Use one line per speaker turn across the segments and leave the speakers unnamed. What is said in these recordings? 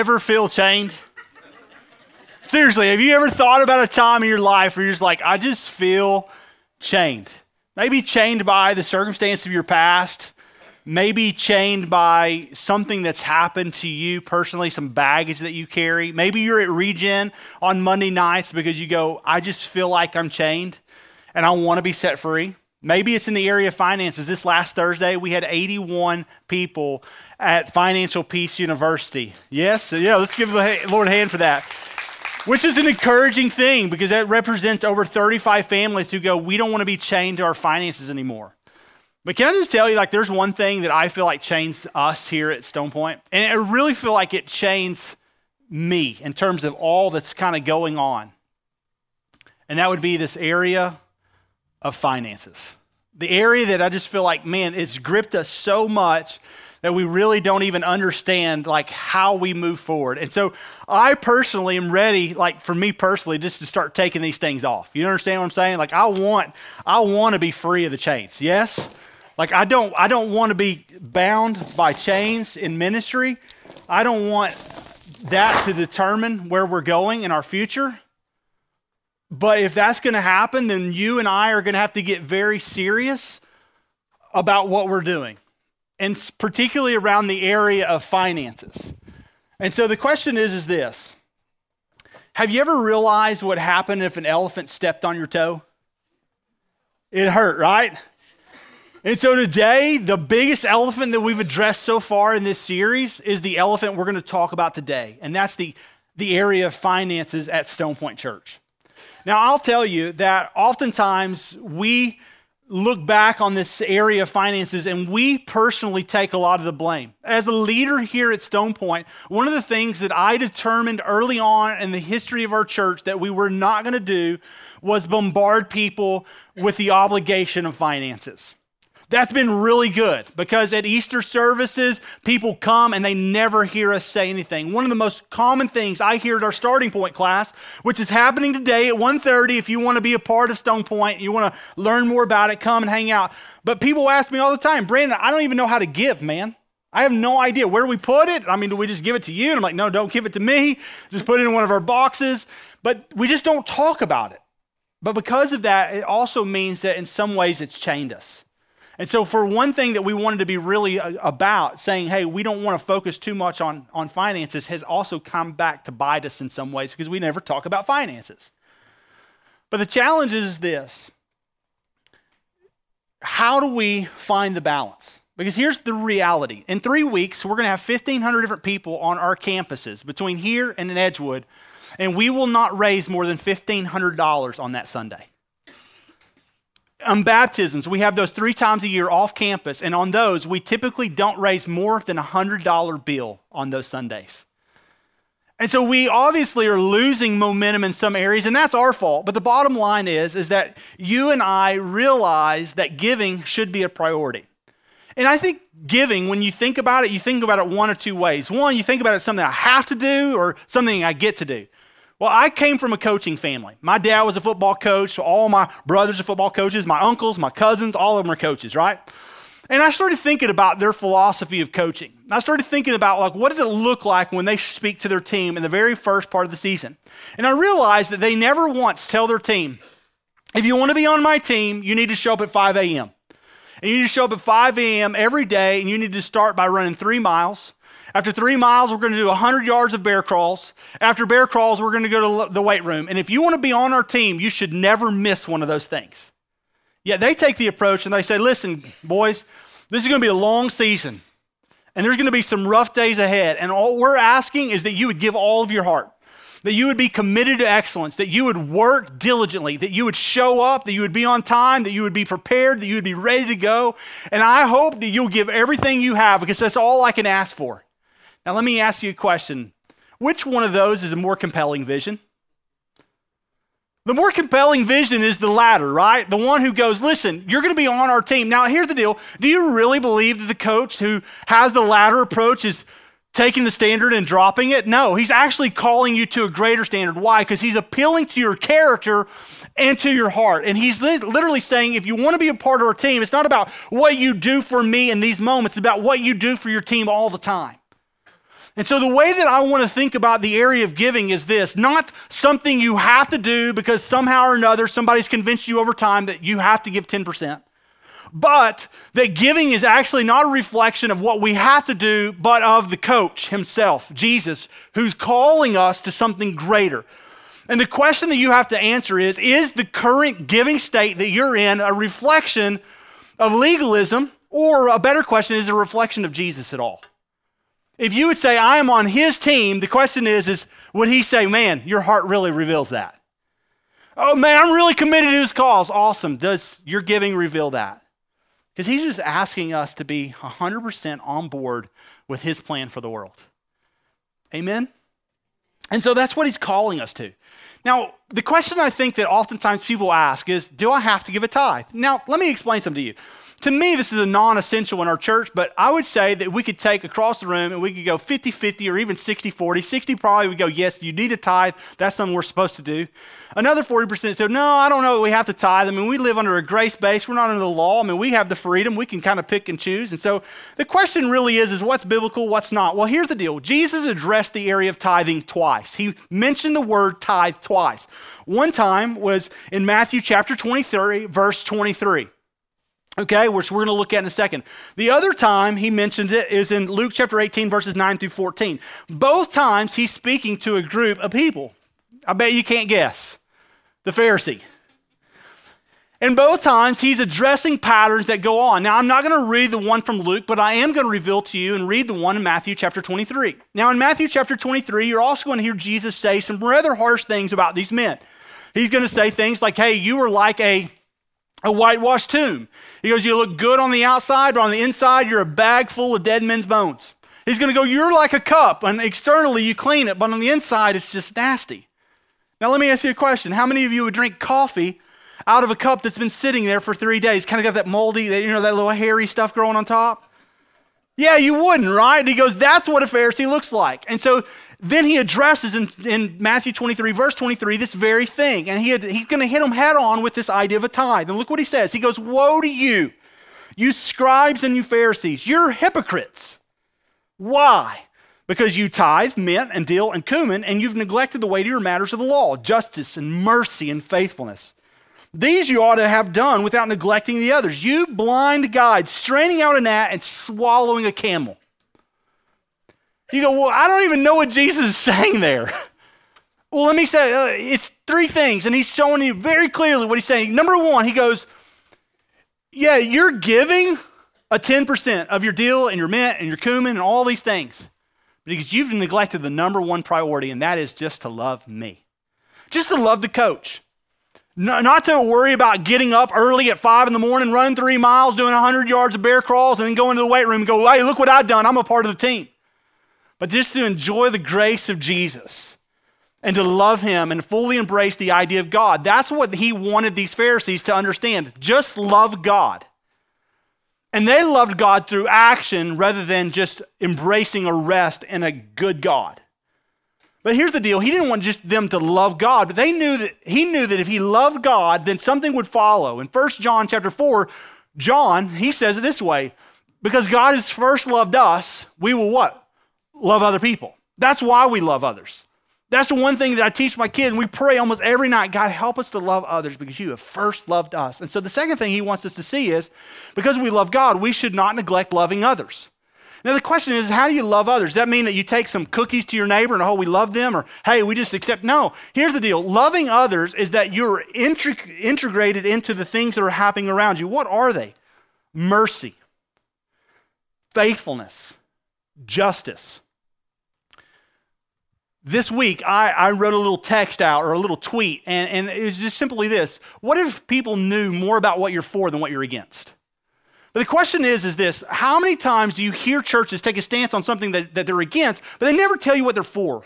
Ever feel chained? Seriously, have you ever thought about a time in your life where you're just like, I just feel chained? Maybe chained by the circumstance of your past, maybe chained by something that's happened to you personally, some baggage that you carry. Maybe you're at Regen on Monday nights because you go, I just feel like I'm chained and I want to be set free. Maybe it's in the area of finances. This last Thursday, we had 81 people at Financial Peace University. Yes? Yeah, let's give the Lord a hand for that. Which is an encouraging thing because that represents over 35 families who go, We don't want to be chained to our finances anymore. But can I just tell you, like, there's one thing that I feel like chains us here at Stone Point, and I really feel like it chains me in terms of all that's kind of going on. And that would be this area of finances. The area that I just feel like, man, it's gripped us so much that we really don't even understand like how we move forward. And so I personally am ready, like for me personally, just to start taking these things off. You understand what I'm saying? Like I want, I want to be free of the chains. Yes? Like I don't, I don't want to be bound by chains in ministry. I don't want that to determine where we're going in our future. But if that's going to happen, then you and I are going to have to get very serious about what we're doing and particularly around the area of finances. And so the question is is this. Have you ever realized what happened if an elephant stepped on your toe? It hurt, right? And so today, the biggest elephant that we've addressed so far in this series is the elephant we're going to talk about today, and that's the, the area of finances at Stone Point Church. Now, I'll tell you that oftentimes we look back on this area of finances and we personally take a lot of the blame. As a leader here at Stone Point, one of the things that I determined early on in the history of our church that we were not going to do was bombard people with the obligation of finances. That's been really good because at Easter services, people come and they never hear us say anything. One of the most common things I hear at our starting point class, which is happening today at 1:30 if you want to be a part of Stone Point, you want to learn more about it, come and hang out. But people ask me all the time, "Brandon, I don't even know how to give, man." I have no idea where we put it. I mean, do we just give it to you? And I'm like, no, don't give it to me. Just put it in one of our boxes. But we just don't talk about it. But because of that, it also means that in some ways it's chained us. And so, for one thing that we wanted to be really uh, about, saying, hey, we don't want to focus too much on, on finances, has also come back to bite us in some ways because we never talk about finances. But the challenge is this how do we find the balance? Because here's the reality. In three weeks, we're going to have 1,500 different people on our campuses between here and in Edgewood, and we will not raise more than $1,500 on that Sunday on baptisms, we have those three times a year off campus, and on those, we typically don't raise more than a $100 bill on those Sundays. And so we obviously are losing momentum in some areas, and that's our fault. But the bottom line is, is that you and I realize that giving should be a priority. And I think giving, when you think about it, you think about it one or two ways. One, you think about it as something I have to do or something I get to do. Well, I came from a coaching family. My dad was a football coach. So all my brothers are football coaches. My uncles, my cousins, all of them are coaches, right? And I started thinking about their philosophy of coaching. I started thinking about like what does it look like when they speak to their team in the very first part of the season. And I realized that they never once tell their team, if you want to be on my team, you need to show up at 5 a.m. And you need to show up at 5 a.m. every day, and you need to start by running three miles. After three miles, we're going to do 100 yards of bear crawls. After bear crawls, we're going to go to the weight room. And if you want to be on our team, you should never miss one of those things. Yet they take the approach and they say, listen, boys, this is going to be a long season. And there's going to be some rough days ahead. And all we're asking is that you would give all of your heart, that you would be committed to excellence, that you would work diligently, that you would show up, that you would be on time, that you would be prepared, that you would be ready to go. And I hope that you'll give everything you have because that's all I can ask for. Now, let me ask you a question. Which one of those is a more compelling vision? The more compelling vision is the latter, right? The one who goes, listen, you're going to be on our team. Now, here's the deal. Do you really believe that the coach who has the latter approach is taking the standard and dropping it? No, he's actually calling you to a greater standard. Why? Because he's appealing to your character and to your heart. And he's li- literally saying, if you want to be a part of our team, it's not about what you do for me in these moments, it's about what you do for your team all the time. And so, the way that I want to think about the area of giving is this not something you have to do because somehow or another somebody's convinced you over time that you have to give 10%, but that giving is actually not a reflection of what we have to do, but of the coach himself, Jesus, who's calling us to something greater. And the question that you have to answer is Is the current giving state that you're in a reflection of legalism, or a better question, is it a reflection of Jesus at all? If you would say, I am on his team, the question is, is would he say, man, your heart really reveals that? Oh man, I'm really committed to his cause. Awesome. Does your giving reveal that? Because he's just asking us to be 100% on board with his plan for the world. Amen? And so that's what he's calling us to. Now, the question I think that oftentimes people ask is Do I have to give a tithe? Now, let me explain something to you to me, this is a non essential in our church, but I would say that we could take across the room and we could go 50 50 or even 60 40. 60 probably would go, yes, you need a tithe. That's something we're supposed to do. Another 40% said, no, I don't know we have to tithe. I mean, we live under a grace base. We're not under the law. I mean, we have the freedom. We can kind of pick and choose. And so the question really is, is what's biblical, what's not? Well, here's the deal Jesus addressed the area of tithing twice. He mentioned the word tithe twice. One time was in Matthew chapter 23, verse 23 okay, which we're going to look at in a second. The other time he mentions it is in Luke chapter 18, verses 9 through 14. Both times he's speaking to a group of people. I bet you can't guess. The Pharisee. And both times he's addressing patterns that go on. Now, I'm not going to read the one from Luke, but I am going to reveal to you and read the one in Matthew chapter 23. Now, in Matthew chapter 23, you're also going to hear Jesus say some rather harsh things about these men. He's going to say things like, hey, you are like a a whitewashed tomb. He goes, You look good on the outside, but on the inside, you're a bag full of dead men's bones. He's going to go, You're like a cup, and externally you clean it, but on the inside, it's just nasty. Now, let me ask you a question. How many of you would drink coffee out of a cup that's been sitting there for three days? Kind of got that moldy, that, you know, that little hairy stuff growing on top? Yeah, you wouldn't, right? And he goes, That's what a Pharisee looks like. And so then he addresses in, in Matthew 23, verse 23, this very thing. And he had, he's going to hit them head on with this idea of a tithe. And look what he says. He goes, Woe to you, you scribes and you Pharisees, you're hypocrites. Why? Because you tithe mint and dill and cumin, and you've neglected the weightier matters of the law, justice and mercy and faithfulness. These you ought to have done without neglecting the others. You blind guides, straining out a gnat and swallowing a camel. You go, well, I don't even know what Jesus is saying there. well, let me say uh, it's three things, and he's showing you very clearly what he's saying. Number one, he goes, yeah, you're giving a 10% of your dill and your mint and your cumin and all these things because you've neglected the number one priority, and that is just to love me, just to love the coach. No, not to worry about getting up early at five in the morning, running three miles, doing 100 yards of bear crawls, and then going to the weight room and go, hey, look what I've done. I'm a part of the team. But just to enjoy the grace of Jesus and to love him and fully embrace the idea of God. That's what he wanted these Pharisees to understand. Just love God. And they loved God through action rather than just embracing a rest and a good God. But here's the deal. He didn't want just them to love God, but they knew that he knew that if he loved God, then something would follow. In 1 John chapter 4, John, he says it this way, because God has first loved us, we will what? Love other people. That's why we love others. That's the one thing that I teach my kids, and we pray almost every night God, help us to love others because you have first loved us. And so the second thing he wants us to see is because we love God, we should not neglect loving others. Now, the question is, how do you love others? Does that mean that you take some cookies to your neighbor and, oh, we love them? Or, hey, we just accept? No. Here's the deal loving others is that you're integrated into the things that are happening around you. What are they? Mercy, faithfulness, justice. This week, I, I wrote a little text out or a little tweet, and, and it was just simply this What if people knew more about what you're for than what you're against? But the question is, is this how many times do you hear churches take a stance on something that, that they're against, but they never tell you what they're for?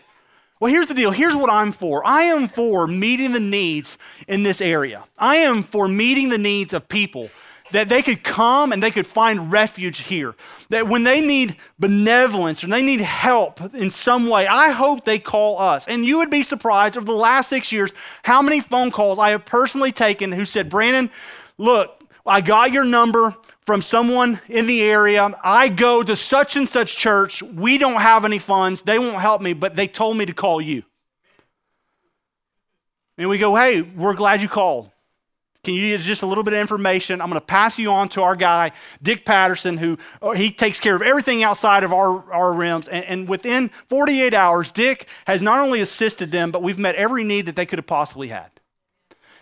Well, here's the deal. Here's what I'm for. I am for meeting the needs in this area. I am for meeting the needs of people that they could come and they could find refuge here. That when they need benevolence or they need help in some way, I hope they call us. And you would be surprised over the last six years how many phone calls I have personally taken who said, Brandon, look, I got your number from someone in the area. I go to such and such church. We don't have any funds. They won't help me, but they told me to call you. And we go, hey, we're glad you called. Can you get just a little bit of information? I'm going to pass you on to our guy, Dick Patterson, who uh, he takes care of everything outside of our, our rims. And, and within 48 hours, Dick has not only assisted them, but we've met every need that they could have possibly had.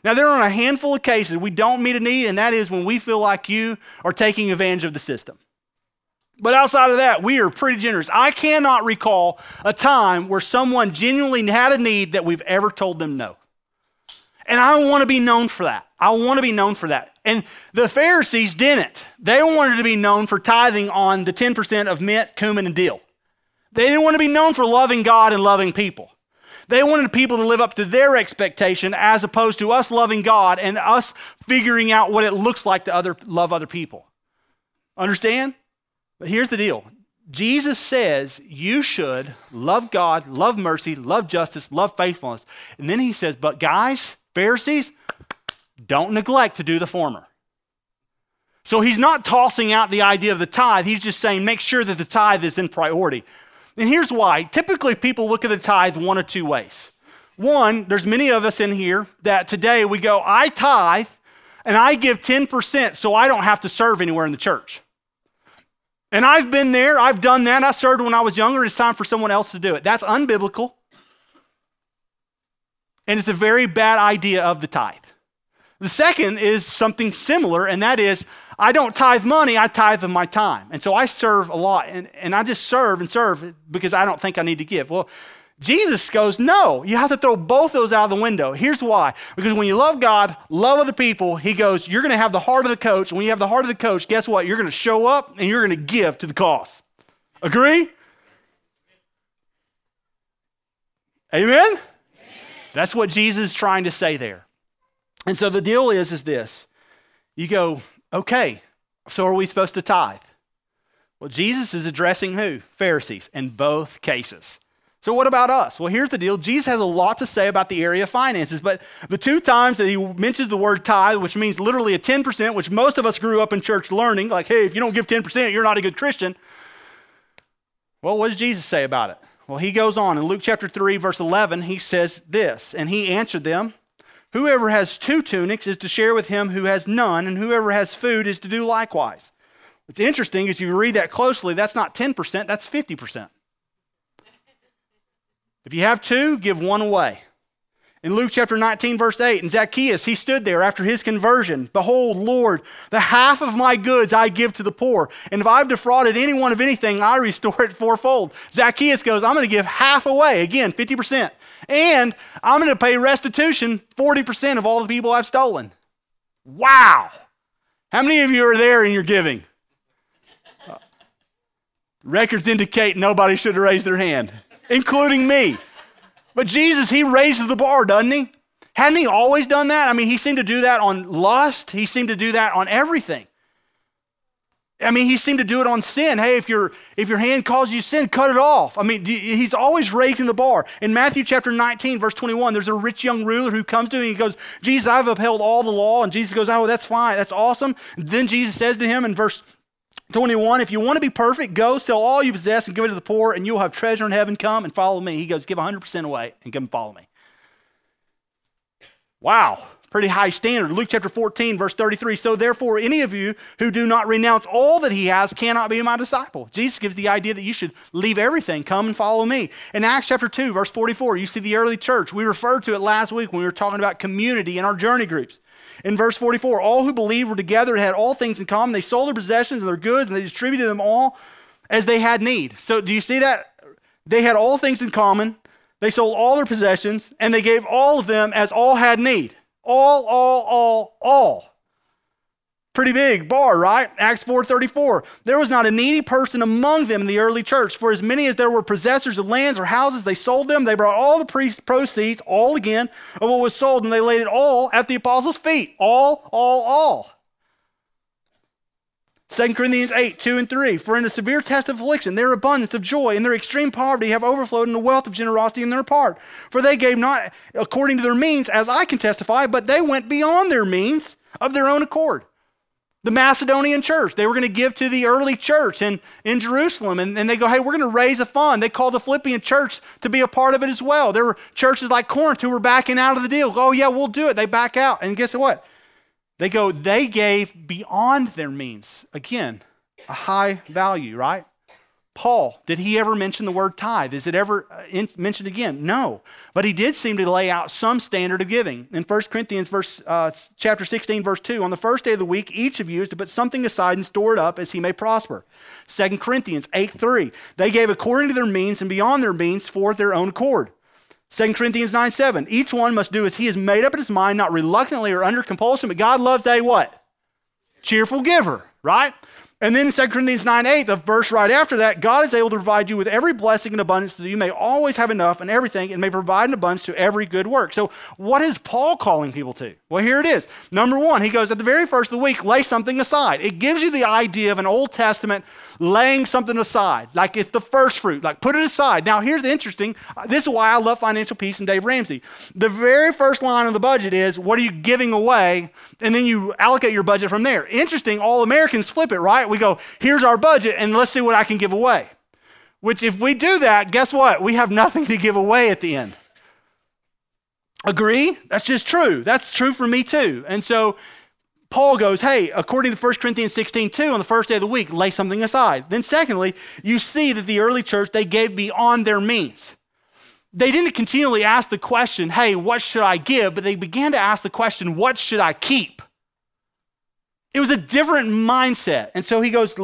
Now, there are a handful of cases we don't meet a need, and that is when we feel like you are taking advantage of the system. But outside of that, we are pretty generous. I cannot recall a time where someone genuinely had a need that we've ever told them no. And I want to be known for that. I want to be known for that. And the Pharisees didn't. They wanted to be known for tithing on the 10% of mint, cumin, and dill. They didn't want to be known for loving God and loving people. They wanted people to live up to their expectation as opposed to us loving God and us figuring out what it looks like to other, love other people. Understand? But here's the deal Jesus says you should love God, love mercy, love justice, love faithfulness. And then he says, but guys, Pharisees, don't neglect to do the former. So he's not tossing out the idea of the tithe. He's just saying make sure that the tithe is in priority. And here's why. Typically, people look at the tithe one of two ways. One, there's many of us in here that today we go, I tithe and I give 10% so I don't have to serve anywhere in the church. And I've been there, I've done that. I served when I was younger, it's time for someone else to do it. That's unbiblical. And it's a very bad idea of the tithe. The second is something similar, and that is I don't tithe money, I tithe of my time. And so I serve a lot, and, and I just serve and serve because I don't think I need to give. Well, Jesus goes, no, you have to throw both those out of the window. Here's why. Because when you love God, love other people, he goes, you're going to have the heart of the coach. When you have the heart of the coach, guess what? You're going to show up and you're going to give to the cause. Agree? Amen? That's what Jesus is trying to say there. And so the deal is, is this. You go, okay, so are we supposed to tithe? Well, Jesus is addressing who? Pharisees in both cases. So, what about us? Well, here's the deal Jesus has a lot to say about the area of finances, but the two times that he mentions the word tithe, which means literally a 10%, which most of us grew up in church learning, like, hey, if you don't give 10%, you're not a good Christian. Well, what does Jesus say about it? Well, he goes on in Luke chapter 3, verse 11, he says this, and he answered them Whoever has two tunics is to share with him who has none, and whoever has food is to do likewise. What's interesting is you read that closely, that's not 10%, that's 50%. If you have two, give one away. In Luke chapter 19, verse 8, and Zacchaeus, he stood there after his conversion. Behold, Lord, the half of my goods I give to the poor. And if I've defrauded anyone of anything, I restore it fourfold. Zacchaeus goes, I'm going to give half away. Again, 50%. And I'm going to pay restitution 40% of all the people I've stolen. Wow. How many of you are there in your giving? Records indicate nobody should have raised their hand, including me. But Jesus, he raises the bar, doesn't he? Hadn't he always done that? I mean, he seemed to do that on lust, he seemed to do that on everything. I mean, he seemed to do it on sin. Hey, if your if your hand causes you sin, cut it off. I mean, he's always raising the bar. In Matthew chapter 19, verse 21, there's a rich young ruler who comes to him and he goes, Jesus, I've upheld all the law. And Jesus goes, Oh, that's fine. That's awesome. And then Jesus says to him in verse 21, if you want to be perfect, go sell all you possess and give it to the poor, and you'll have treasure in heaven. Come and follow me. He goes, Give 100% away and come and follow me. Wow pretty high standard. Luke chapter 14, verse 33. So therefore, any of you who do not renounce all that he has cannot be my disciple. Jesus gives the idea that you should leave everything, come and follow me. In Acts chapter 2, verse 44, you see the early church. We referred to it last week when we were talking about community in our journey groups. In verse 44, all who believed were together and had all things in common. They sold their possessions and their goods and they distributed them all as they had need. So do you see that? They had all things in common. They sold all their possessions and they gave all of them as all had need. All, all, all, all. Pretty big bar, right? Acts 4:34. There was not a needy person among them in the early church, for as many as there were possessors of lands or houses, they sold them. They brought all the priests proceeds, all again, of what was sold, and they laid it all at the apostles' feet. All, all, all. 2 Corinthians 8, 2 and 3. For in the severe test of affliction, their abundance of joy and their extreme poverty have overflowed in the wealth of generosity in their part. For they gave not according to their means, as I can testify, but they went beyond their means of their own accord. The Macedonian church, they were going to give to the early church in, in Jerusalem. And, and they go, hey, we're going to raise a fund. They called the Philippian church to be a part of it as well. There were churches like Corinth who were backing out of the deal. Oh, yeah, we'll do it. They back out. And guess what? They go, they gave beyond their means. Again, a high value, right? Paul, did he ever mention the word tithe? Is it ever uh, in, mentioned again? No. But he did seem to lay out some standard of giving. In 1 Corinthians verse, uh, chapter 16, verse 2, on the first day of the week, each of you is to put something aside and store it up as he may prosper. 2 Corinthians 8, 3, they gave according to their means and beyond their means for their own accord. 2 Corinthians 9, 7, each one must do as he has made up in his mind, not reluctantly or under compulsion, but God loves a what? Cheerful giver, right? And then 2 Corinthians 9 8, the verse right after that, God is able to provide you with every blessing and abundance so that you may always have enough and everything and may provide an abundance to every good work. So, what is Paul calling people to? Well, here it is. Number one, he goes, at the very first of the week, lay something aside. It gives you the idea of an Old Testament laying something aside, like it's the first fruit, like put it aside. Now, here's the interesting uh, this is why I love Financial Peace and Dave Ramsey. The very first line of the budget is, what are you giving away? And then you allocate your budget from there. Interesting, all Americans flip it, right? We go, here's our budget, and let's see what I can give away. Which, if we do that, guess what? We have nothing to give away at the end. Agree? That's just true. That's true for me too. And so Paul goes, hey, according to 1 Corinthians 16, 2, on the first day of the week, lay something aside. Then, secondly, you see that the early church, they gave beyond their means. They didn't continually ask the question, hey, what should I give? But they began to ask the question, what should I keep? It was a different mindset. And so he goes,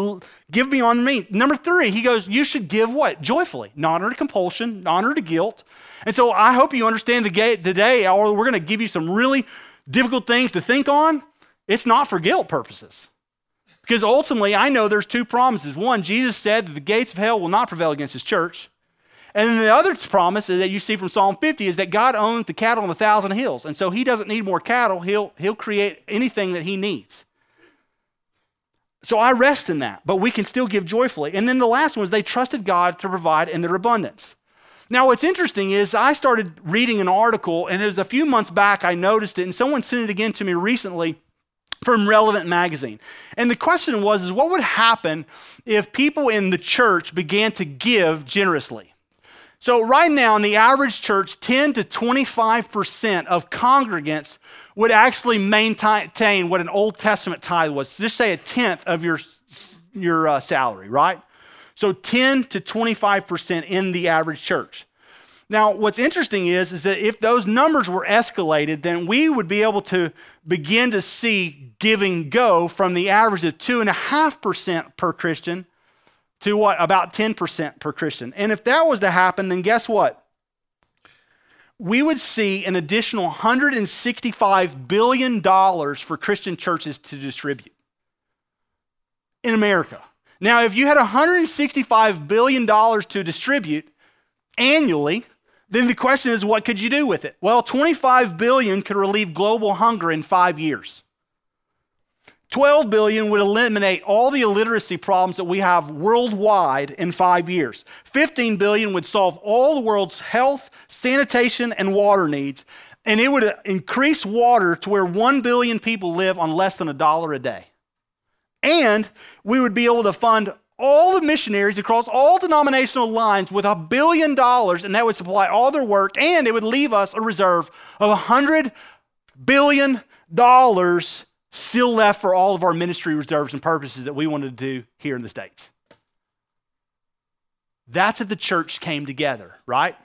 give beyond me. Number three, he goes, you should give what? Joyfully, not under compulsion, not under guilt. And so I hope you understand the gate today, or we're going to give you some really difficult things to think on. It's not for guilt purposes. Because ultimately, I know there's two promises. One, Jesus said that the gates of hell will not prevail against his church. And the other promise that you see from Psalm 50 is that God owns the cattle on a thousand hills. And so he doesn't need more cattle, he'll, he'll create anything that he needs. So I rest in that, but we can still give joyfully. And then the last one was they trusted God to provide in their abundance. Now, what's interesting is I started reading an article, and it was a few months back I noticed it, and someone sent it again to me recently from Relevant Magazine. And the question was is what would happen if people in the church began to give generously? So right now in the average church 10 to 25% of congregants would actually maintain what an Old Testament tithe was. Just say a tenth of your your uh, salary, right? So 10 to 25% in the average church. Now, what's interesting is, is that if those numbers were escalated, then we would be able to begin to see giving go from the average of 2.5% per Christian to what? About 10% per Christian. And if that was to happen, then guess what? We would see an additional $165 billion for Christian churches to distribute in America. Now, if you had $165 billion to distribute annually, then the question is, what could you do with it? Well, 25 billion could relieve global hunger in five years. 12 billion would eliminate all the illiteracy problems that we have worldwide in five years. 15 billion would solve all the world's health, sanitation, and water needs. And it would increase water to where 1 billion people live on less than a dollar a day. And we would be able to fund all the missionaries across all denominational lines with a billion dollars, and that would supply all their work, and it would leave us a reserve of a hundred billion dollars still left for all of our ministry reserves and purposes that we wanted to do here in the States. That's if the church came together, right?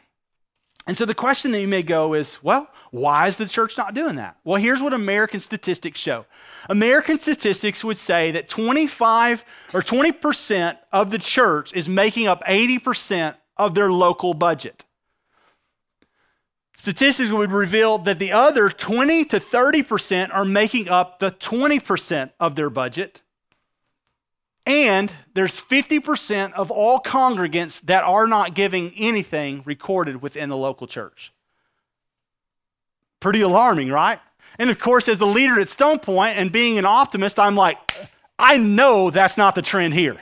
And so the question that you may go is, well, why is the church not doing that? Well, here's what American statistics show. American statistics would say that 25 or 20% of the church is making up 80% of their local budget. Statistics would reveal that the other 20 to 30% are making up the 20% of their budget. And there's 50% of all congregants that are not giving anything recorded within the local church. Pretty alarming, right? And of course, as the leader at Stone Point and being an optimist, I'm like, I know that's not the trend here.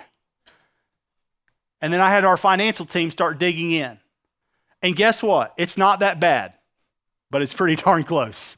And then I had our financial team start digging in. And guess what? It's not that bad, but it's pretty darn close.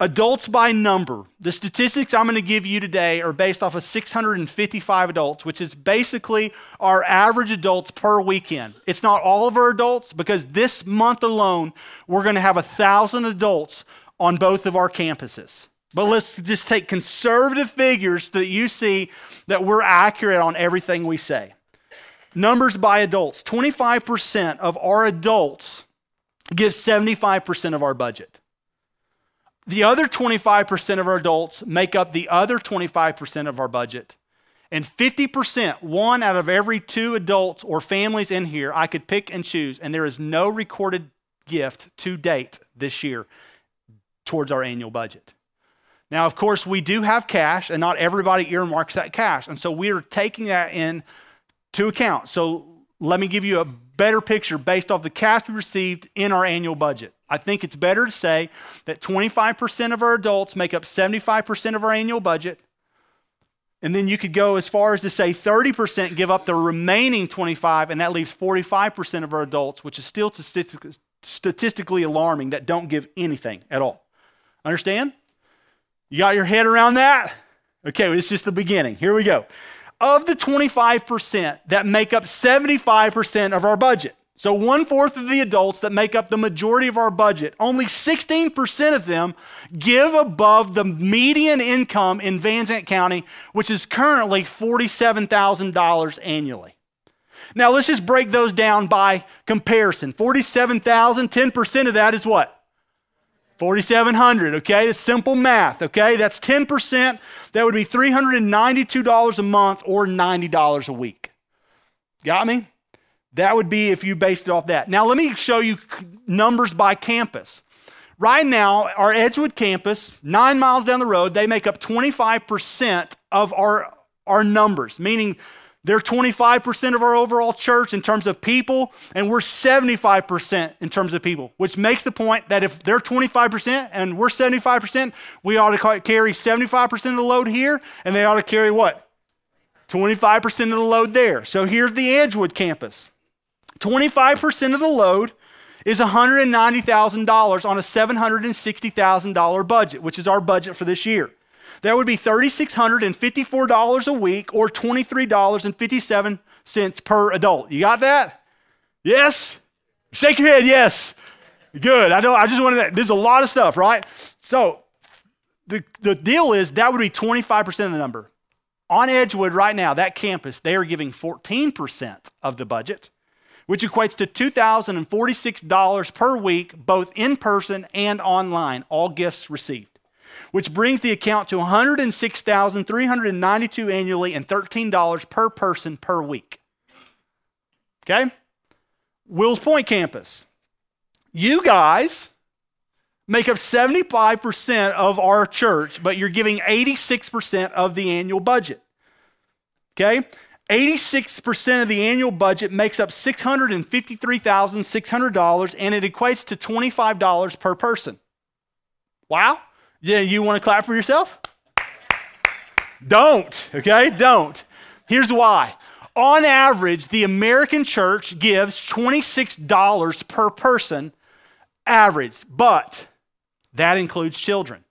Adults by number. The statistics I'm going to give you today are based off of 655 adults, which is basically our average adults per weekend. It's not all of our adults because this month alone, we're going to have a thousand adults on both of our campuses. But let's just take conservative figures that you see that we're accurate on everything we say. Numbers by adults 25% of our adults give 75% of our budget. The other 25% of our adults make up the other 25% of our budget. And 50%, one out of every two adults or families in here, I could pick and choose, and there is no recorded gift to date this year towards our annual budget. Now, of course, we do have cash, and not everybody earmarks that cash. And so we are taking that in to account. So let me give you a better picture based off the cash we received in our annual budget. I think it's better to say that 25% of our adults make up 75% of our annual budget. And then you could go as far as to say 30% give up the remaining 25 and that leaves 45% of our adults, which is still statistically alarming that don't give anything at all. Understand? You got your head around that? Okay, well, it's just the beginning. Here we go. Of the 25% that make up 75% of our budget, so one fourth of the adults that make up the majority of our budget, only 16% of them give above the median income in Van Zandt County, which is currently $47,000 annually. Now let's just break those down by comparison. 47,000, 10% of that is what? 4,700, okay? It's simple math, okay? That's 10%. That would be $392 a month or $90 a week. Got me? That would be if you based it off that. Now, let me show you numbers by campus. Right now, our Edgewood campus, nine miles down the road, they make up 25% of our, our numbers, meaning they're 25% of our overall church in terms of people, and we're 75% in terms of people, which makes the point that if they're 25% and we're 75%, we ought to carry 75% of the load here, and they ought to carry what? 25% of the load there. So here's the Edgewood campus. 25% of the load is $190,000 on a $760,000 budget, which is our budget for this year. That would be $3,654 a week or $23.57 per adult. You got that? Yes? Shake your head, yes. Good. I know I just wanted that. There's a lot of stuff, right? So the, the deal is that would be 25% of the number. On Edgewood right now, that campus, they are giving 14% of the budget, which equates to $2,046 per week, both in person and online, all gifts received which brings the account to 106,392 annually and $13 per person per week. Okay? Wills Point campus. You guys make up 75% of our church, but you're giving 86% of the annual budget. Okay? 86% of the annual budget makes up $653,600 and it equates to $25 per person. Wow. Yeah, you want to clap for yourself? Don't, okay? Don't. Here's why. On average, the American church gives $26 per person average, but that includes children.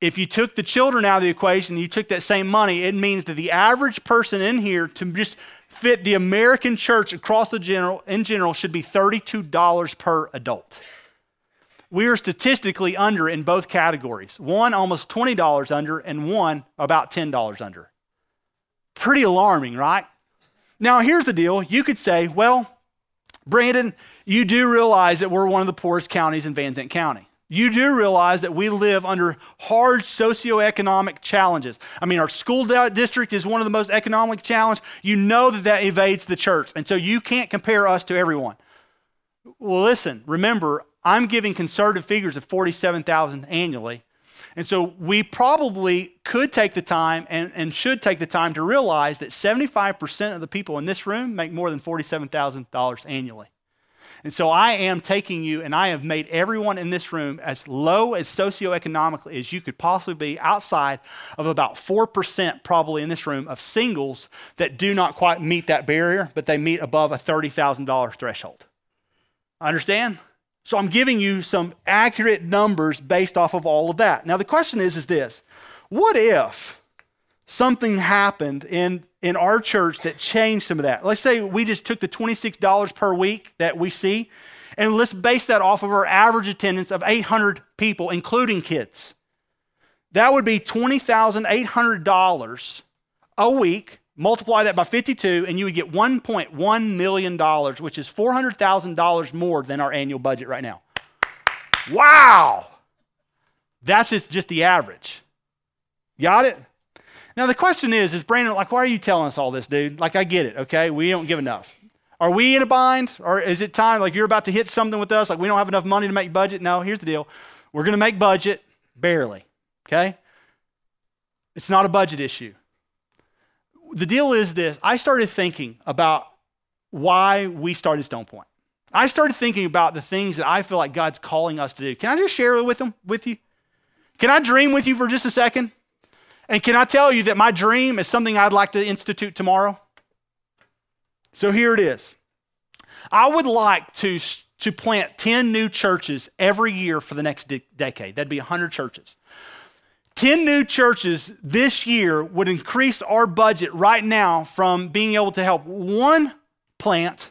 If you took the children out of the equation, you took that same money, it means that the average person in here to just fit the American church across the general in general should be $32 per adult we are statistically under in both categories. One almost $20 under, and one about $10 under. Pretty alarming, right? Now, here's the deal. You could say, well, Brandon, you do realize that we're one of the poorest counties in Van Zandt County. You do realize that we live under hard socioeconomic challenges. I mean, our school district is one of the most economic challenged. You know that that evades the church, and so you can't compare us to everyone. Well, listen, remember, I'm giving conservative figures of 47,000 annually. And so we probably could take the time and, and should take the time to realize that 75% of the people in this room make more than $47,000 annually. And so I am taking you and I have made everyone in this room as low as socioeconomically as you could possibly be outside of about 4% probably in this room of singles that do not quite meet that barrier, but they meet above a $30,000 threshold. Understand? So I'm giving you some accurate numbers based off of all of that. Now the question is is this. What if something happened in in our church that changed some of that? Let's say we just took the $26 per week that we see and let's base that off of our average attendance of 800 people including kids. That would be $20,800 a week multiply that by 52 and you would get $1.1 million which is $400000 more than our annual budget right now. Wow! That's just the average. Got it? Now the question is is brandon like why are you telling us all this dude? Like i get it okay? We don't give enough. Are we in a bind? Or is it time like you're about to hit something with us like we don't have enough money to make budget? No here's the deal. We're going to make budget barely okay? It's not a budget issue the deal is this I started thinking about why we started Stone Point. I started thinking about the things that I feel like God's calling us to do. Can I just share it with them with you? Can I dream with you for just a second? And can I tell you that my dream is something I'd like to institute tomorrow? So here it is. I would like to, to plant 10 new churches every year for the next de- decade. That'd be 100 churches. 10 new churches this year would increase our budget right now from being able to help one plant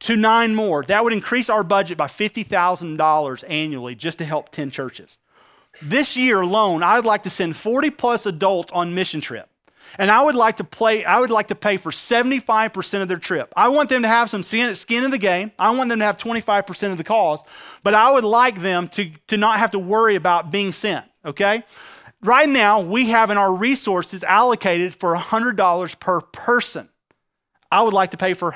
to nine more. That would increase our budget by $50,000 annually just to help 10 churches. This year alone, I would like to send 40 plus adults on mission trip. And I would like to play, I would like to pay for 75% of their trip. I want them to have some skin in the game. I want them to have 25% of the cost, but I would like them to, to not have to worry about being sent okay? Right now, we have in our resources allocated for $100 per person. I would like to pay for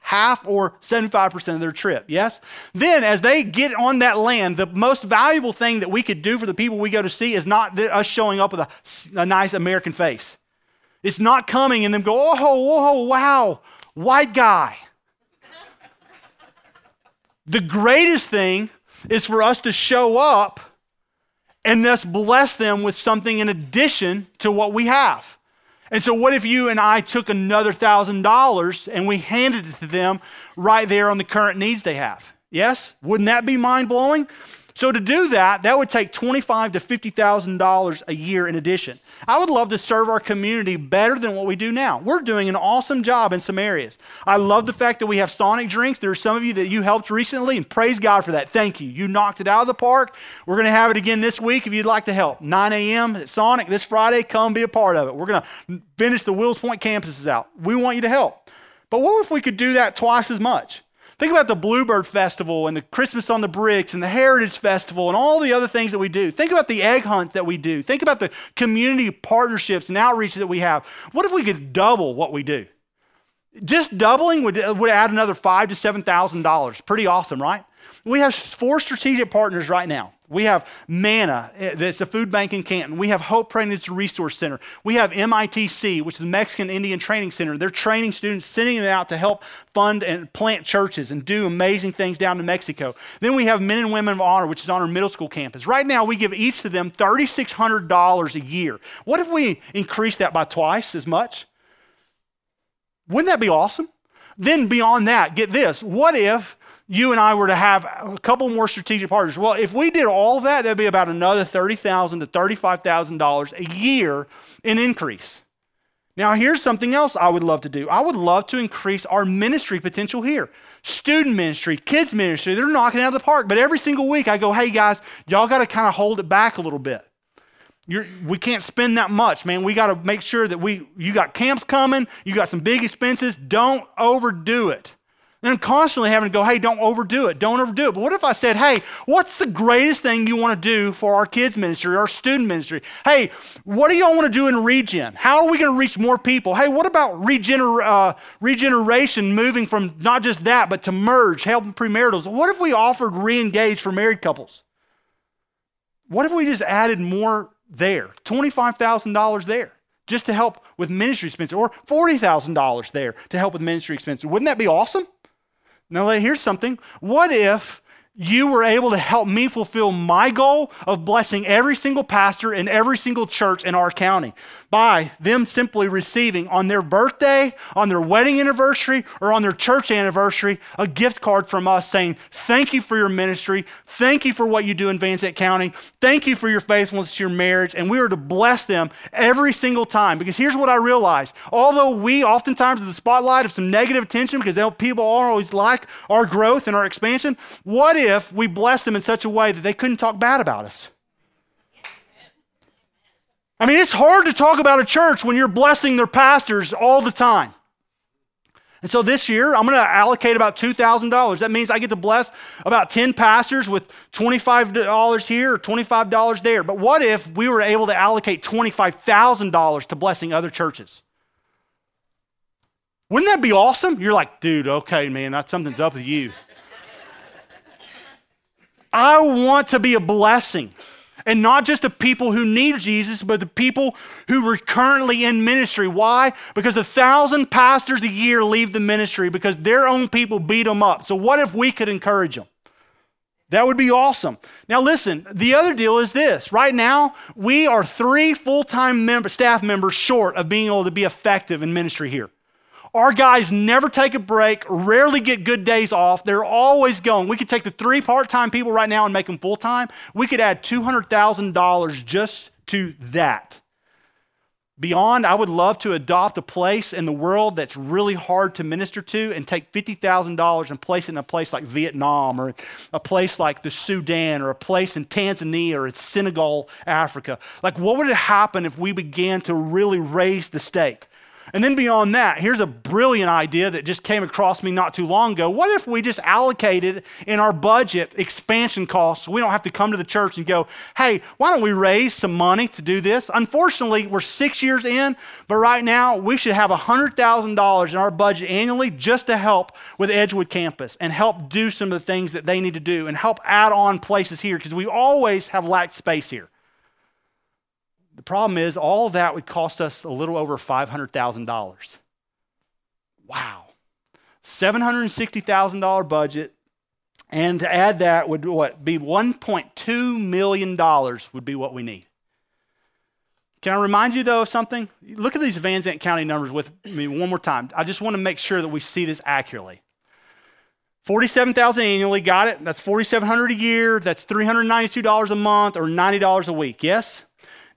half or 75% of their trip, yes? Then, as they get on that land, the most valuable thing that we could do for the people we go to see is not us showing up with a, a nice American face. It's not coming and them go, oh, oh, wow, white guy. the greatest thing is for us to show up and thus bless them with something in addition to what we have. And so, what if you and I took another thousand dollars and we handed it to them right there on the current needs they have? Yes? Wouldn't that be mind blowing? So to do that, that would take twenty-five to fifty thousand dollars a year in addition. I would love to serve our community better than what we do now. We're doing an awesome job in some areas. I love the fact that we have Sonic drinks. There are some of you that you helped recently, and praise God for that. Thank you. You knocked it out of the park. We're going to have it again this week if you'd like to help. 9 a.m. at Sonic this Friday. Come be a part of it. We're going to finish the Wills Point campuses out. We want you to help. But what if we could do that twice as much? Think about the Bluebird Festival and the Christmas on the Bricks and the Heritage Festival and all the other things that we do. Think about the egg hunt that we do. Think about the community partnerships and outreach that we have. What if we could double what we do? Just doubling would, uh, would add another five to seven thousand dollars. Pretty awesome, right? We have four strategic partners right now. We have MANA, eh, that's a food bank in Canton. We have Hope Pregnancy Resource Center. We have MITC, which is the Mexican Indian Training Center. They're training students, sending them out to help fund and plant churches and do amazing things down in Mexico. Then we have Men and Women of Honor, which is on our middle school campus. Right now, we give each of them $3,600 a year. What if we increase that by twice as much? Wouldn't that be awesome? Then beyond that, get this. What if you and I were to have a couple more strategic partners. Well, if we did all that, that'd be about another 30,000 to $35,000 a year in increase. Now, here's something else I would love to do. I would love to increase our ministry potential here. Student ministry, kids ministry, they're knocking out of the park. But every single week I go, hey guys, y'all got to kind of hold it back a little bit. You're, we can't spend that much, man. We got to make sure that we, you got camps coming, you got some big expenses. Don't overdo it. And I'm constantly having to go, hey, don't overdo it. Don't overdo it. But what if I said, hey, what's the greatest thing you want to do for our kids' ministry, our student ministry? Hey, what do y'all want to do in regen? How are we going to reach more people? Hey, what about regener- uh, regeneration, moving from not just that, but to merge, helping premaritals? What if we offered re engage for married couples? What if we just added more there? $25,000 there just to help with ministry expenses, or $40,000 there to help with ministry expenses. Wouldn't that be awesome? Now, here's something. What if you were able to help me fulfill my goal of blessing every single pastor in every single church in our county by them simply receiving on their birthday, on their wedding anniversary, or on their church anniversary a gift card from us saying, Thank you for your ministry. Thank you for what you do in Van Zandt County. Thank you for your faithfulness to your marriage. And we are to bless them every single time. Because here's what I realize although we oftentimes in the spotlight of some negative attention because people are always like our growth and our expansion, what if we bless them in such a way that they couldn't talk bad about us? I mean, it's hard to talk about a church when you're blessing their pastors all the time. And so this year, I'm going to allocate about $2,000. That means I get to bless about 10 pastors with $25 here or $25 there. But what if we were able to allocate $25,000 to blessing other churches? Wouldn't that be awesome? You're like, dude, okay, man, something's up with you. I want to be a blessing. And not just the people who need Jesus, but the people who are currently in ministry. Why? Because a thousand pastors a year leave the ministry because their own people beat them up. So, what if we could encourage them? That would be awesome. Now, listen, the other deal is this. Right now, we are three full time member, staff members short of being able to be effective in ministry here. Our guys never take a break, rarely get good days off. They're always going. We could take the three part time people right now and make them full time. We could add $200,000 just to that. Beyond, I would love to adopt a place in the world that's really hard to minister to and take $50,000 and place it in a place like Vietnam or a place like the Sudan or a place in Tanzania or in Senegal, Africa. Like, what would it happen if we began to really raise the stake? And then beyond that, here's a brilliant idea that just came across me not too long ago. What if we just allocated in our budget expansion costs so we don't have to come to the church and go, hey, why don't we raise some money to do this? Unfortunately, we're six years in, but right now we should have $100,000 in our budget annually just to help with Edgewood campus and help do some of the things that they need to do and help add on places here because we always have lacked space here. The problem is, all that would cost us a little over $500,000. Wow. $760,000 budget. And to add that would what be $1.2 million would be what we need. Can I remind you though of something? Look at these Van Zandt County numbers with me one more time. I just want to make sure that we see this accurately. 47,000 annually, got it? That's 4,700 a year. That's $392 a month or $90 a week. Yes?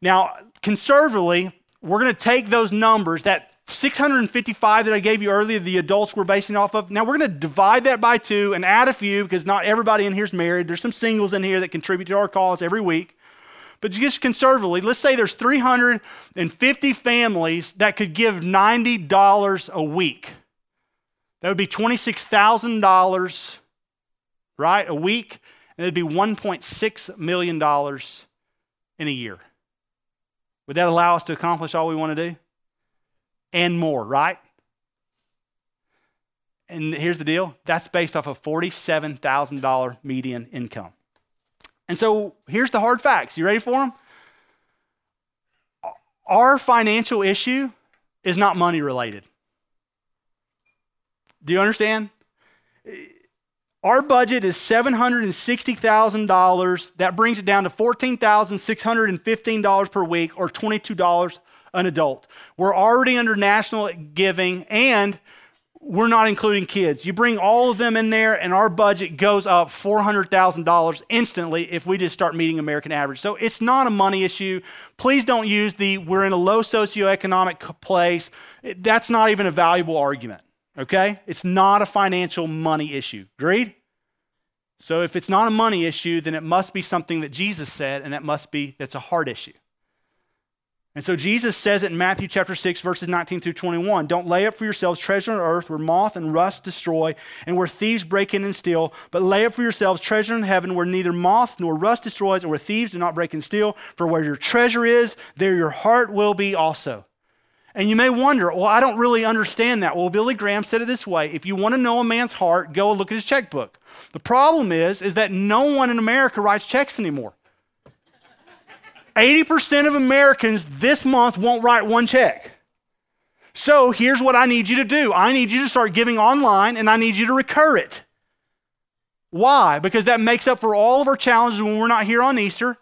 Now, conservatively, we're going to take those numbers, that 655 that I gave you earlier, the adults we're basing off of. Now we're going to divide that by two and add a few because not everybody in here is married. There's some singles in here that contribute to our cause every week. But just conservatively, let's say there's 350 families that could give $90 a week. That would be $26,000, right, a week. And it'd be $1.6 million in a year. Would that allow us to accomplish all we want to do? And more, right? And here's the deal that's based off of $47,000 median income. And so here's the hard facts. You ready for them? Our financial issue is not money related. Do you understand? Our budget is $760,000. That brings it down to $14,615 per week or $22 an adult. We're already under national giving and we're not including kids. You bring all of them in there, and our budget goes up $400,000 instantly if we just start meeting American average. So it's not a money issue. Please don't use the we're in a low socioeconomic place. That's not even a valuable argument. Okay? It's not a financial money issue. Agreed? So if it's not a money issue, then it must be something that Jesus said, and that must be that's a heart issue. And so Jesus says it in Matthew chapter 6, verses 19 through 21. Don't lay up for yourselves treasure on earth where moth and rust destroy and where thieves break in and steal, but lay up for yourselves treasure in heaven where neither moth nor rust destroys and where thieves do not break and steal. For where your treasure is, there your heart will be also. And you may wonder, well, I don't really understand that. Well, Billy Graham said it this way if you want to know a man's heart, go look at his checkbook. The problem is, is that no one in America writes checks anymore. 80% of Americans this month won't write one check. So here's what I need you to do I need you to start giving online and I need you to recur it. Why? Because that makes up for all of our challenges when we're not here on Easter.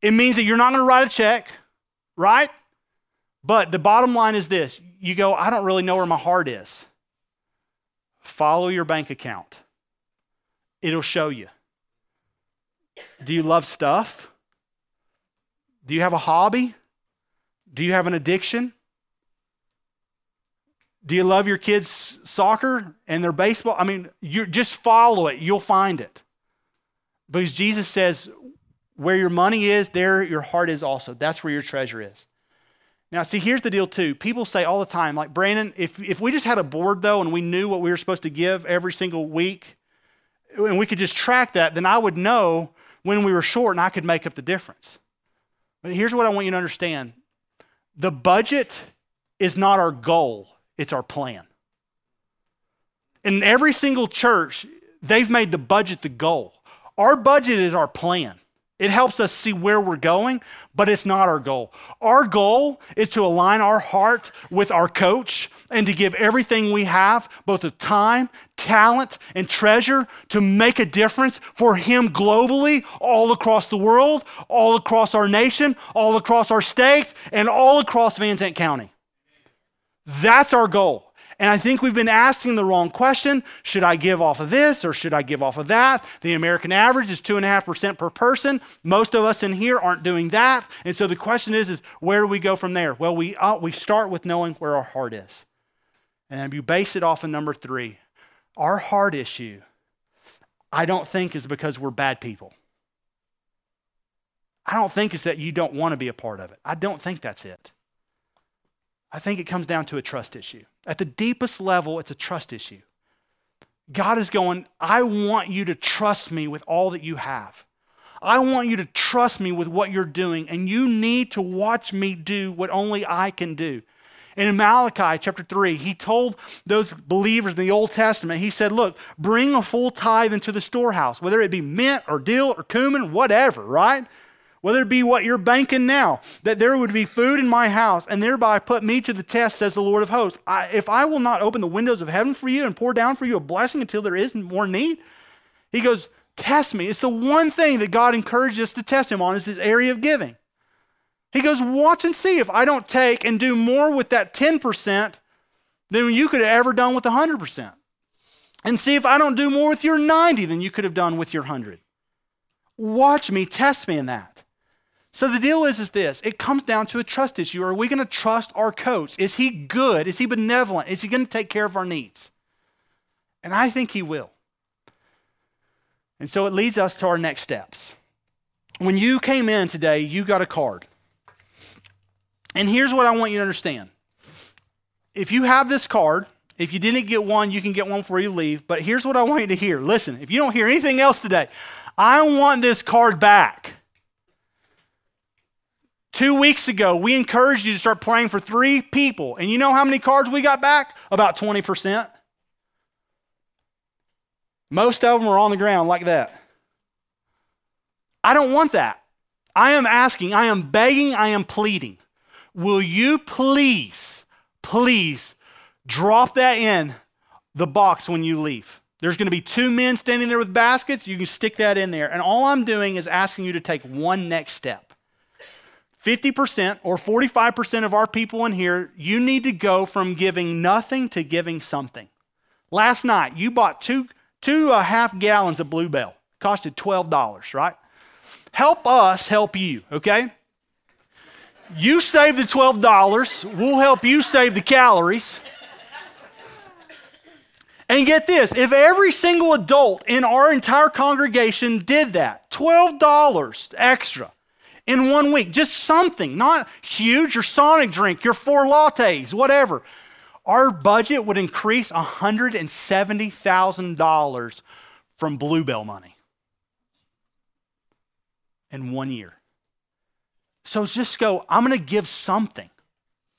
It means that you're not going to write a check, right? But the bottom line is this you go, I don't really know where my heart is. Follow your bank account, it'll show you. Do you love stuff? Do you have a hobby? Do you have an addiction? Do you love your kids' soccer and their baseball? I mean, you just follow it, you'll find it. Because Jesus says, where your money is, there your heart is also. That's where your treasure is. Now, see, here's the deal, too. People say all the time, like, Brandon, if, if we just had a board, though, and we knew what we were supposed to give every single week, and we could just track that, then I would know when we were short and I could make up the difference. But here's what I want you to understand the budget is not our goal, it's our plan. In every single church, they've made the budget the goal. Our budget is our plan. It helps us see where we're going, but it's not our goal. Our goal is to align our heart with our coach and to give everything we have, both of time, talent, and treasure, to make a difference for him globally, all across the world, all across our nation, all across our state, and all across Van Zandt County. That's our goal. And I think we've been asking the wrong question. Should I give off of this or should I give off of that? The American average is 2.5% per person. Most of us in here aren't doing that. And so the question is, is where do we go from there? Well, we, uh, we start with knowing where our heart is. And you base it off of number three. Our heart issue, I don't think is because we're bad people. I don't think it's that you don't want to be a part of it. I don't think that's it. I think it comes down to a trust issue. At the deepest level, it's a trust issue. God is going, I want you to trust me with all that you have. I want you to trust me with what you're doing, and you need to watch me do what only I can do. And in Malachi chapter 3, he told those believers in the Old Testament, he said, Look, bring a full tithe into the storehouse, whether it be mint or dill or cumin, whatever, right? Whether it be what you're banking now, that there would be food in my house, and thereby put me to the test, says the Lord of hosts. I, if I will not open the windows of heaven for you and pour down for you a blessing until there is more need, he goes, Test me. It's the one thing that God encourages us to test him on is this area of giving. He goes, Watch and see if I don't take and do more with that 10% than you could have ever done with 100%. And see if I don't do more with your 90 than you could have done with your 100. Watch me, test me in that. So the deal is, is this it comes down to a trust issue. Are we going to trust our coach? Is he good? Is he benevolent? Is he going to take care of our needs? And I think he will. And so it leads us to our next steps. When you came in today, you got a card. And here's what I want you to understand. If you have this card, if you didn't get one, you can get one before you leave. But here's what I want you to hear. Listen, if you don't hear anything else today, I want this card back. Two weeks ago, we encouraged you to start praying for three people. And you know how many cards we got back? About 20%. Most of them are on the ground like that. I don't want that. I am asking, I am begging, I am pleading. Will you please, please drop that in the box when you leave? There's going to be two men standing there with baskets. You can stick that in there. And all I'm doing is asking you to take one next step. 50% or 45% of our people in here, you need to go from giving nothing to giving something. Last night, you bought two, two and a half gallons of Blue Bell. Costed $12, right? Help us help you, okay? You save the $12, we'll help you save the calories. And get this if every single adult in our entire congregation did that, $12 extra in one week. Just something, not huge, your Sonic drink, your four lattes, whatever. Our budget would increase $170,000 from Blue Bell money in one year. So just go, I'm going to give something.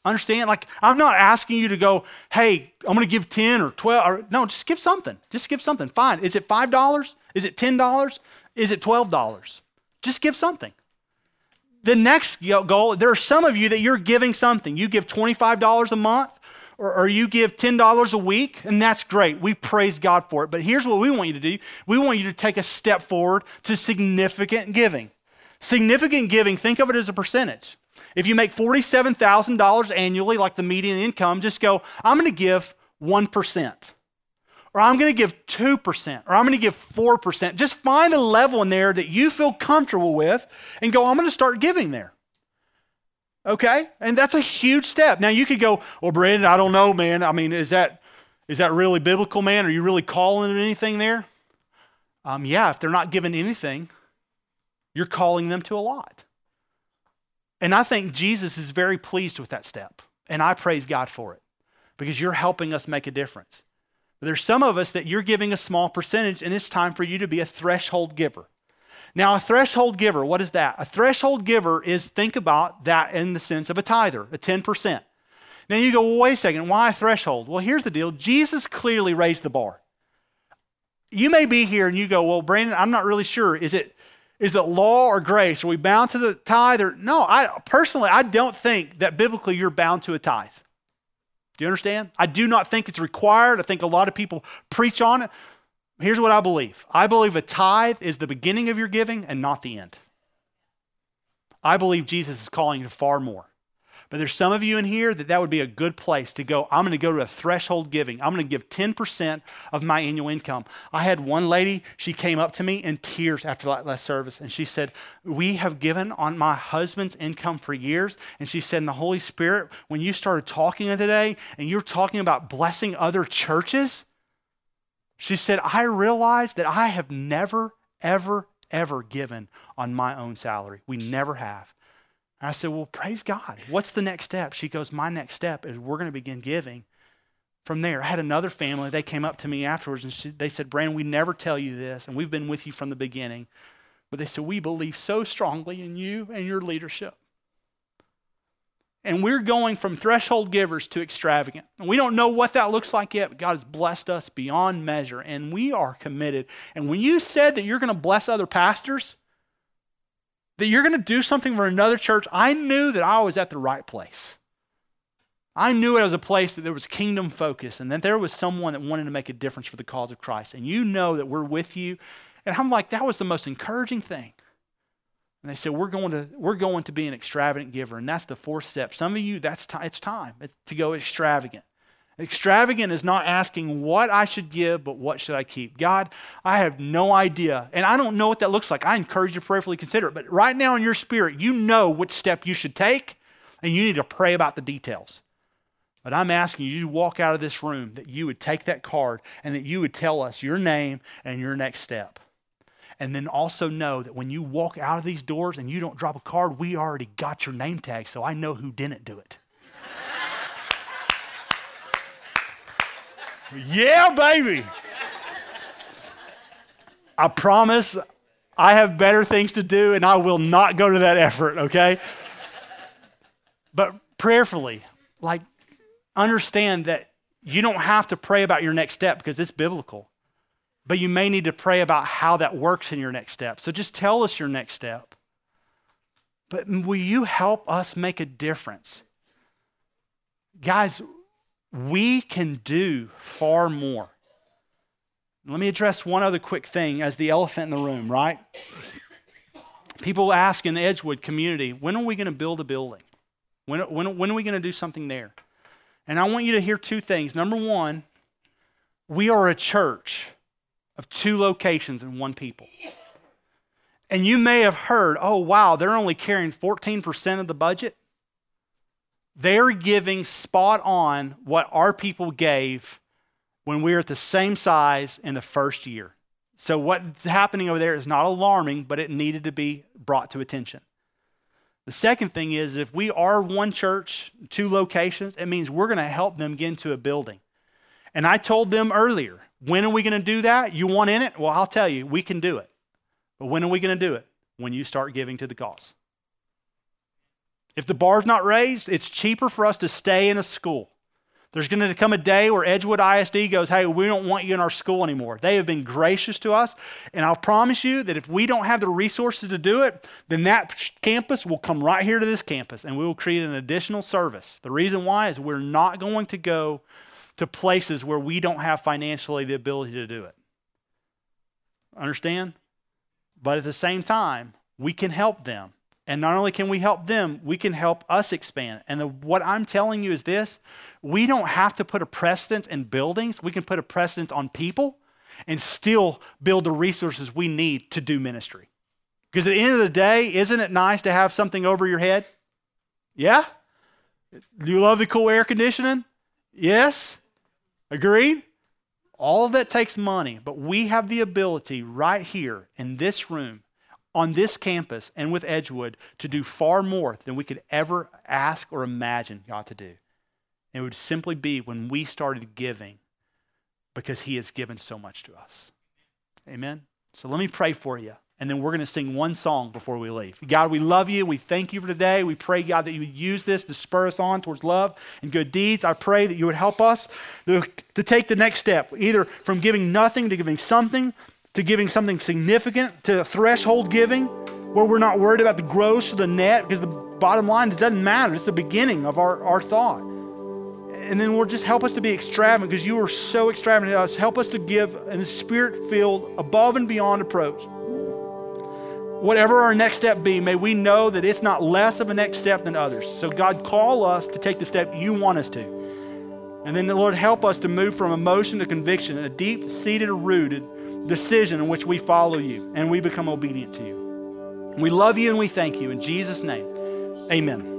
Understand? Like, I'm not asking you to go, hey, I'm going to give 10 or 12. Or, no, just give something. Just give something. Fine. Is it $5? Is it $10? Is it $12? Just give something. The next goal, there are some of you that you're giving something. You give $25 a month. or, or you give $10 a week, and that's great. We praise God for it. But here's what we want you to do we want you to take a step forward to significant giving. Significant giving, think of it as a percentage. If you make $47,000 annually, like the median income, just go, I'm going to give 1%, or I'm going to give 2%, or I'm going to give 4%. Just find a level in there that you feel comfortable with and go, I'm going to start giving there. Okay? And that's a huge step. Now you could go, well, Brandon, I don't know, man. I mean, is that is that really biblical, man? Are you really calling it anything there? Um, yeah, if they're not given anything, you're calling them to a lot. And I think Jesus is very pleased with that step. And I praise God for it because you're helping us make a difference. There's some of us that you're giving a small percentage, and it's time for you to be a threshold giver. Now, a threshold giver, what is that? A threshold giver is, think about that in the sense of a tither, a 10%. Now you go, well, wait a second, why a threshold? Well, here's the deal Jesus clearly raised the bar. You may be here and you go, well, Brandon, I'm not really sure. Is it, is it law or grace? Are we bound to the tithe? Or no, I personally I don't think that biblically you're bound to a tithe. Do you understand? I do not think it's required. I think a lot of people preach on it. Here's what I believe I believe a tithe is the beginning of your giving and not the end. I believe Jesus is calling you far more. But there's some of you in here that that would be a good place to go. I'm going to go to a threshold giving. I'm going to give 10% of my annual income. I had one lady, she came up to me in tears after that last service, and she said, We have given on my husband's income for years. And she said, In the Holy Spirit, when you started talking today and you're talking about blessing other churches, she said, I realized that I have never, ever, ever given on my own salary. We never have. I said, Well, praise God. What's the next step? She goes, My next step is we're going to begin giving. From there, I had another family. They came up to me afterwards and she, they said, Brandon, we never tell you this, and we've been with you from the beginning. But they said, We believe so strongly in you and your leadership. And we're going from threshold givers to extravagant. And we don't know what that looks like yet, but God has blessed us beyond measure, and we are committed. And when you said that you're going to bless other pastors, that you're going to do something for another church, I knew that I was at the right place. I knew it was a place that there was kingdom focus and that there was someone that wanted to make a difference for the cause of Christ. And you know that we're with you. And I'm like, that was the most encouraging thing. And they said, we're going to, we're going to be an extravagant giver. And that's the fourth step. Some of you, that's t- it's time to go extravagant. Extravagant is not asking what I should give, but what should I keep. God, I have no idea. And I don't know what that looks like. I encourage you to prayerfully consider it. But right now in your spirit, you know which step you should take, and you need to pray about the details. But I'm asking you to walk out of this room that you would take that card and that you would tell us your name and your next step. And then also know that when you walk out of these doors and you don't drop a card, we already got your name tag, so I know who didn't do it. Yeah, baby. I promise I have better things to do and I will not go to that effort, okay? But prayerfully, like, understand that you don't have to pray about your next step because it's biblical. But you may need to pray about how that works in your next step. So just tell us your next step. But will you help us make a difference? Guys, we can do far more. Let me address one other quick thing as the elephant in the room, right? People ask in the Edgewood community, when are we going to build a building? When, when, when are we going to do something there? And I want you to hear two things. Number one, we are a church of two locations and one people. And you may have heard, oh, wow, they're only carrying 14% of the budget. They're giving spot on what our people gave when we were at the same size in the first year. So, what's happening over there is not alarming, but it needed to be brought to attention. The second thing is if we are one church, two locations, it means we're going to help them get into a building. And I told them earlier, when are we going to do that? You want in it? Well, I'll tell you, we can do it. But when are we going to do it? When you start giving to the cause. If the bar's not raised, it's cheaper for us to stay in a school There's going to come a day where Edgewood ISD goes, hey, we don't want you in our school anymore. They have been gracious to us. And I'll promise you that if we don't have the resources to do it, then that campus will come right here to this campus and we will create an additional service. The reason why is we're not going to go to places where we don't have financially the ability to do it. Understand? But at the same time, we can help them. And not only can we help them, we can help us expand. And the, what I'm telling you is this we don't have to put a precedence in buildings, we can put a precedence on people and still build the resources we need to do ministry. Because at the end of the day, isn't it nice to have something over your head? Yeah? Do you love the cool air conditioning? Yes? Agreed? All of that takes money, but we have the ability right here in this room on this campus and with Edgewood to do far more than we could ever ask or imagine God to do. And it would simply be when we started giving because He has given so much to us. Amen? So let me pray for you. And then we're going to sing one song before we leave. God, we love you. We thank you for today. We pray, God, that you would use this to spur us on towards love and good deeds. I pray that you would help us to, to take the next step, either from giving nothing to giving something, to giving something significant, to threshold giving, where we're not worried about the gross or the net, because the bottom line, it doesn't matter. It's the beginning of our, our thought. And then Lord, just help us to be extravagant because you are so extravagant to us. Help us to give in a spirit filled, above and beyond approach. Whatever our next step be, may we know that it's not less of a next step than others. So, God, call us to take the step you want us to. And then, the Lord, help us to move from emotion to conviction, a deep seated, rooted decision in which we follow you and we become obedient to you. We love you and we thank you. In Jesus' name, amen.